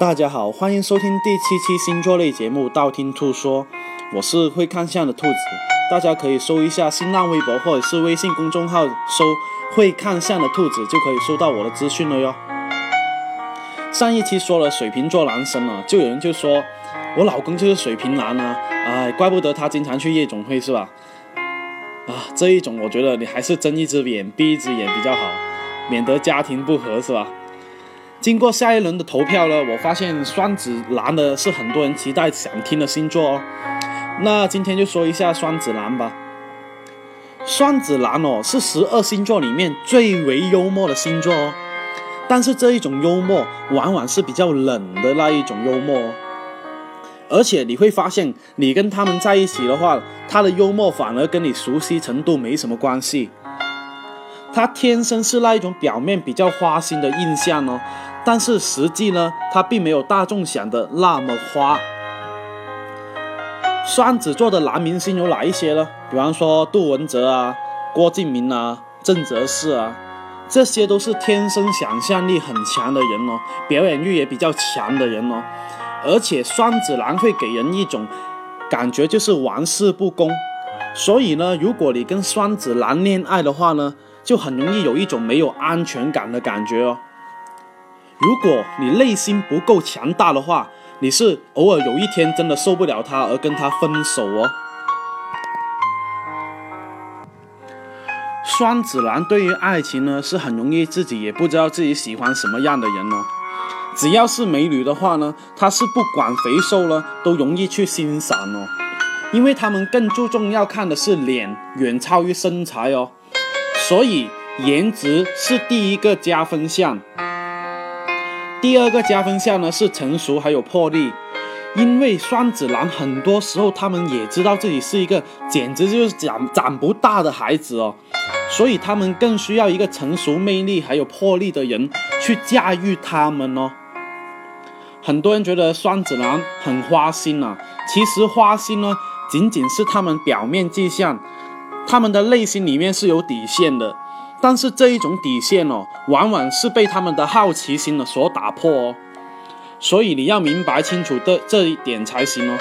大家好，欢迎收听第七期星座类节目《道听途说》，我是会看相的兔子，大家可以搜一下新浪微博或者是微信公众号，搜“会看相的兔子”就可以收到我的资讯了哟。上一期说了水瓶座男生了，就有人就说我老公就是水瓶男啊，哎，怪不得他经常去夜总会是吧？啊，这一种我觉得你还是睁一只眼闭一只眼比较好，免得家庭不和是吧？经过下一轮的投票呢，我发现双子男的是很多人期待想听的星座哦。那今天就说一下双子男吧。双子男哦，是十二星座里面最为幽默的星座哦。但是这一种幽默往往是比较冷的那一种幽默哦。而且你会发现，你跟他们在一起的话，他的幽默反而跟你熟悉程度没什么关系。他天生是那一种表面比较花心的印象哦。但是实际呢，他并没有大众想的那么花。双子座的男明星有哪一些呢？比方说杜文泽啊、郭敬明啊、郑则仕啊，这些都是天生想象力很强的人哦，表演欲也比较强的人哦。而且双子男会给人一种感觉就是玩世不恭，所以呢，如果你跟双子男恋爱的话呢，就很容易有一种没有安全感的感觉哦。如果你内心不够强大的话，你是偶尔有一天真的受不了他而跟他分手哦。双子男对于爱情呢是很容易自己也不知道自己喜欢什么样的人哦。只要是美女的话呢，他是不管肥瘦了都容易去欣赏哦，因为他们更注重要看的是脸，远超于身材哦。所以颜值是第一个加分项。第二个加分项呢是成熟还有魄力，因为双子男很多时候他们也知道自己是一个简直就是长长不大的孩子哦，所以他们更需要一个成熟、魅力还有魄力的人去驾驭他们哦。很多人觉得双子男很花心啊，其实花心呢仅仅是他们表面迹象，他们的内心里面是有底线的。但是这一种底线哦，往往是被他们的好奇心呢所打破哦，所以你要明白清楚的这一点才行哦。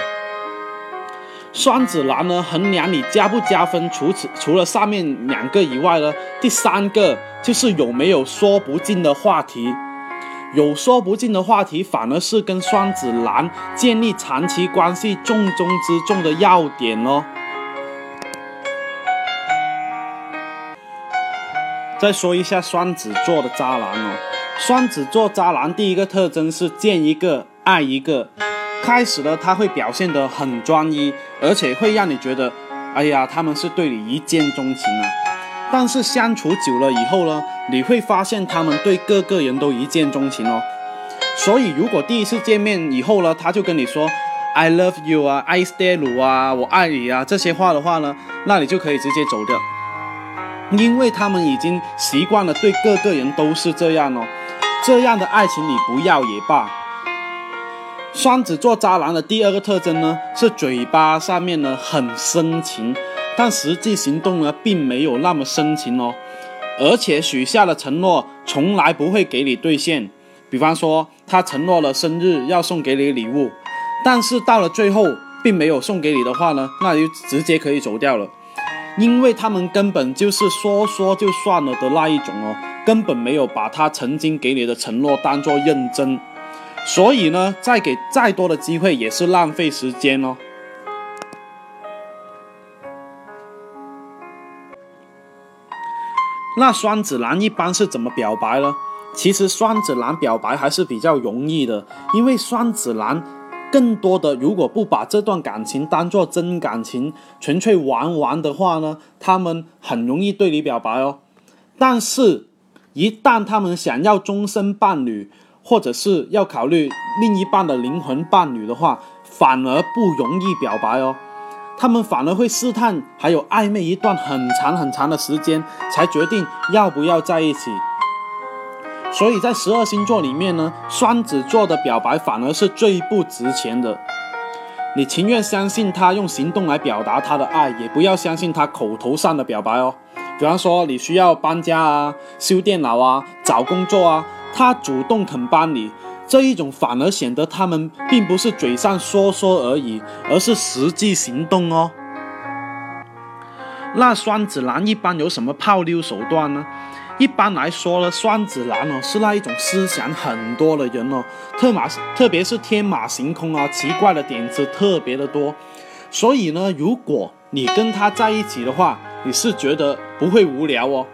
双子男呢，衡量你加不加分，除此除了上面两个以外呢，第三个就是有没有说不尽的话题。有说不尽的话题，反而是跟双子男建立长期关系重中之重的要点哦。再说一下双子座的渣男哦，双子座渣男第一个特征是见一个爱一个，开始呢他会表现得很专一，而且会让你觉得，哎呀他们是对你一见钟情啊。但是相处久了以后呢，你会发现他们对各个人都一见钟情哦。所以如果第一次见面以后呢，他就跟你说 I love you 啊，I stay you 啊，我爱你啊这些话的话呢，那你就可以直接走掉。因为他们已经习惯了对各个人都是这样哦，这样的爱情你不要也罢。双子座渣男的第二个特征呢，是嘴巴上面呢很深情，但实际行动呢并没有那么深情哦，而且许下的承诺从来不会给你兑现。比方说，他承诺了生日要送给你礼物，但是到了最后并没有送给你的话呢，那就直接可以走掉了。因为他们根本就是说说就算了的那一种哦，根本没有把他曾经给你的承诺当做认真，所以呢，再给再多的机会也是浪费时间哦。那双子男一般是怎么表白呢？其实双子男表白还是比较容易的，因为双子男。更多的，如果不把这段感情当做真感情，纯粹玩玩的话呢，他们很容易对你表白哦。但是，一旦他们想要终身伴侣，或者是要考虑另一半的灵魂伴侣的话，反而不容易表白哦。他们反而会试探，还有暧昧一段很长很长的时间，才决定要不要在一起。所以在十二星座里面呢，双子座的表白反而是最不值钱的。你情愿相信他用行动来表达他的爱，也不要相信他口头上的表白哦。比方说你需要搬家啊、修电脑啊、找工作啊，他主动肯帮你，这一种反而显得他们并不是嘴上说说而已，而是实际行动哦。那双子男一般有什么泡妞手段呢？一般来说呢，双子男哦是那一种思想很多的人哦，特马特别是天马行空啊，奇怪的点子特别的多。所以呢，如果你跟他在一起的话，你是觉得不会无聊哦。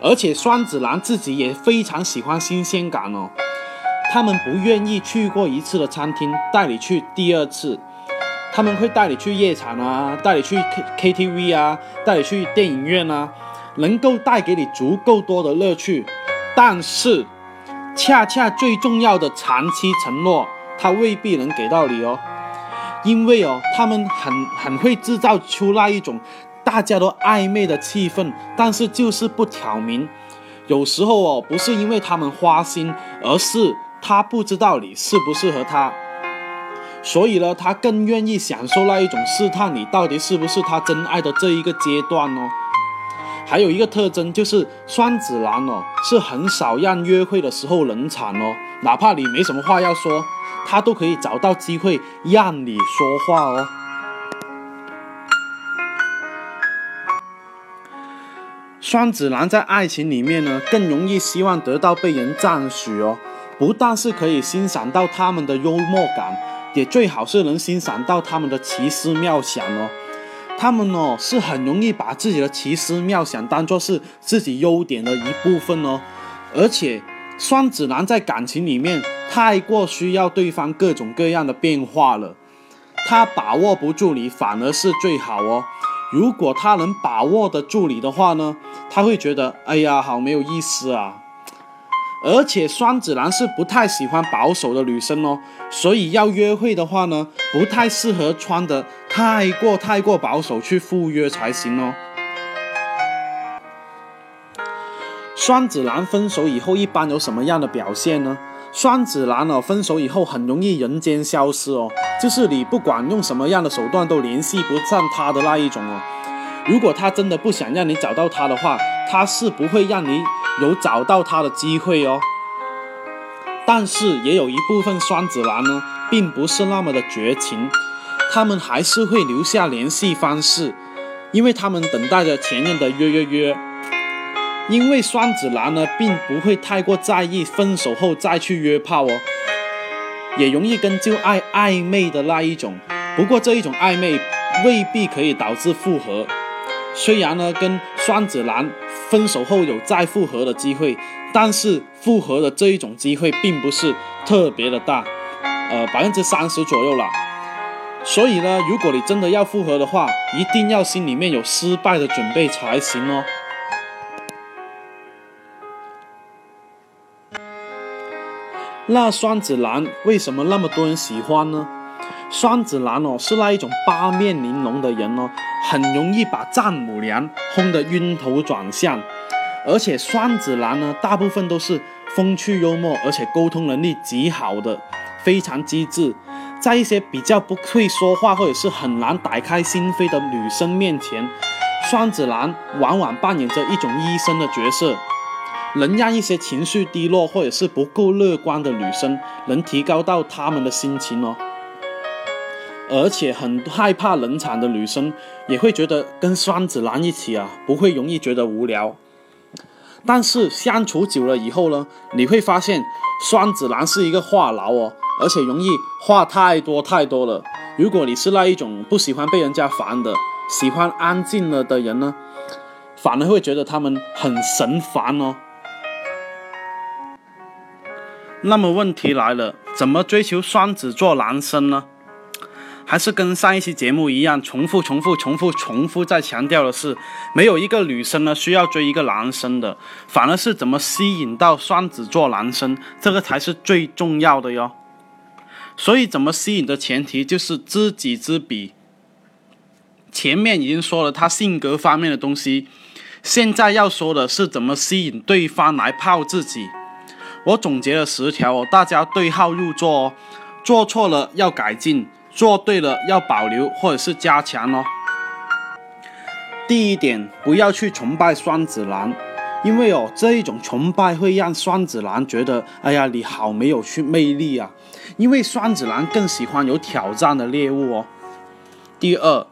而且双子男自己也非常喜欢新鲜感哦，他们不愿意去过一次的餐厅带你去第二次。他们会带你去夜场啊，带你去 K K T V 啊，带你去电影院啊，能够带给你足够多的乐趣。但是，恰恰最重要的长期承诺，他未必能给到你哦。因为哦，他们很很会制造出那一种大家都暧昧的气氛，但是就是不挑明。有时候哦，不是因为他们花心，而是他不知道你适不适合他。所以呢，他更愿意享受那一种试探你到底是不是他真爱的这一个阶段哦。还有一个特征就是双子男哦，是很少让约会的时候冷场哦，哪怕你没什么话要说，他都可以找到机会让你说话哦。双子男在爱情里面呢，更容易希望得到被人赞许哦，不但是可以欣赏到他们的幽默感。也最好是能欣赏到他们的奇思妙想哦，他们哦是很容易把自己的奇思妙想当做是自己优点的一部分哦，而且双子男在感情里面太过需要对方各种各样的变化了，他把握不住你反而是最好哦，如果他能把握得住你的话呢，他会觉得哎呀好没有意思啊。而且双子男是不太喜欢保守的女生哦，所以要约会的话呢，不太适合穿的太过太过保守去赴约才行哦。双子男分手以后一般有什么样的表现呢？双子男哦，分手以后很容易人间消失哦，就是你不管用什么样的手段都联系不上他的那一种哦。如果他真的不想让你找到他的话，他是不会让你。有找到他的机会哦，但是也有一部分双子男呢，并不是那么的绝情，他们还是会留下联系方式，因为他们等待着前任的约约约。因为双子男呢，并不会太过在意分手后再去约炮哦，也容易跟旧爱暧昧的那一种。不过这一种暧昧未必可以导致复合，虽然呢，跟双子男。分手后有再复合的机会，但是复合的这一种机会并不是特别的大，呃，百分之三十左右了。所以呢，如果你真的要复合的话，一定要心里面有失败的准备才行哦。那双子男为什么那么多人喜欢呢？双子男哦，是那一种八面玲珑的人哦，很容易把丈母娘轰得晕头转向。而且双子男呢，大部分都是风趣幽默，而且沟通能力极好的，非常机智。在一些比较不会说话或者是很难打开心扉的女生面前，双子男往往扮演着一种医生的角色，能让一些情绪低落或者是不够乐观的女生，能提高到他们的心情哦。而且很害怕冷场的女生也会觉得跟双子男一起啊，不会容易觉得无聊。但是相处久了以后呢，你会发现双子男是一个话痨哦，而且容易话太多太多了。如果你是那一种不喜欢被人家烦的，喜欢安静了的人呢，反而会觉得他们很神烦哦。那么问题来了，怎么追求双子座男生呢？还是跟上一期节目一样，重复、重复、重复、重复，在强调的是，没有一个女生呢需要追一个男生的，反而是怎么吸引到双子座男生，这个才是最重要的哟。所以，怎么吸引的前提就是知己知彼。前面已经说了他性格方面的东西，现在要说的是怎么吸引对方来泡自己。我总结了十条哦，大家对号入座哦，做错了要改进。做对了要保留或者是加强哦。第一点，不要去崇拜双子男。因为哦，这一种崇拜会让双子男觉得，哎呀，你好没有去魅力啊。因为双子男更喜欢有挑战的猎物哦。第二，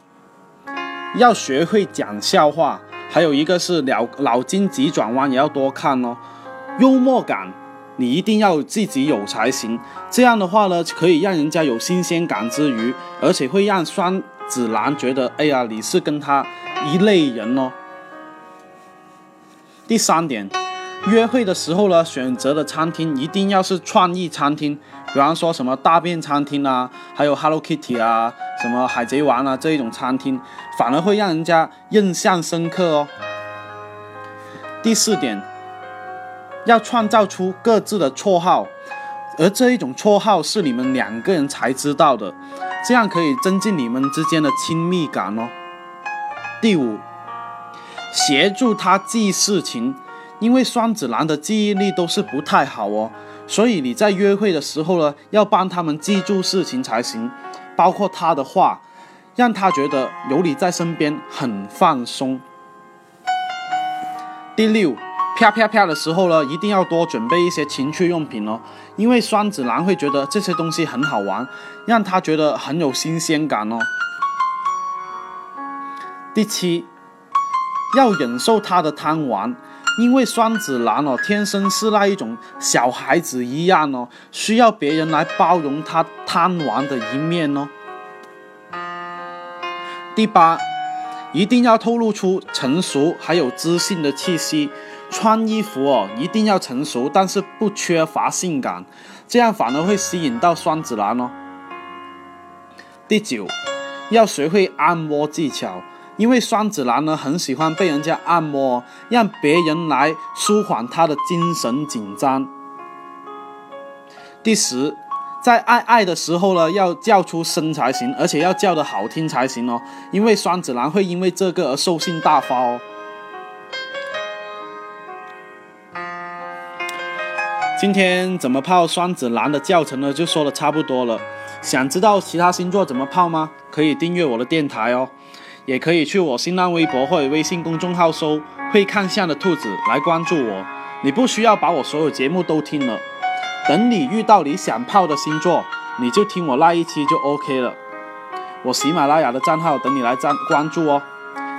要学会讲笑话，还有一个是脑脑筋急转弯也要多看哦。幽默感，你一定要自己有才行。这样的话呢，可以让人家有新鲜感之余，而且会让双子男觉得，哎呀，你是跟他一类人哦。第三点，约会的时候呢，选择的餐厅一定要是创意餐厅，比方说什么大便餐厅啊，还有 Hello Kitty 啊，什么海贼王啊这一种餐厅，反而会让人家印象深刻哦。第四点，要创造出各自的绰号，而这一种绰号是你们两个人才知道的，这样可以增进你们之间的亲密感哦。第五。协助他记事情，因为双子男的记忆力都是不太好哦，所以你在约会的时候呢，要帮他们记住事情才行，包括他的话，让他觉得有你在身边很放松。第六，啪啪啪的时候呢，一定要多准备一些情趣用品哦，因为双子男会觉得这些东西很好玩，让他觉得很有新鲜感哦。第七。要忍受他的贪玩，因为双子男哦，天生是那一种小孩子一样哦，需要别人来包容他贪玩的一面哦。第八，一定要透露出成熟还有自信的气息，穿衣服哦一定要成熟，但是不缺乏性感，这样反而会吸引到双子男哦。第九，要学会按摩技巧。因为双子男呢很喜欢被人家按摩，让别人来舒缓他的精神紧张。第十，在爱爱的时候呢，要叫出声才行，而且要叫的好听才行哦。因为双子男会因为这个而兽性大发哦。今天怎么泡双子男的教程呢？就说的差不多了。想知道其他星座怎么泡吗？可以订阅我的电台哦。也可以去我新浪微博或者微信公众号搜“会看相的兔子”来关注我。你不需要把我所有节目都听了，等你遇到你想泡的星座，你就听我那一期就 OK 了。我喜马拉雅的账号等你来赞关注哦，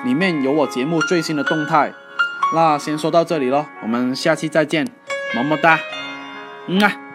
里面有我节目最新的动态。那先说到这里咯，我们下期再见，么么哒，嗯啊。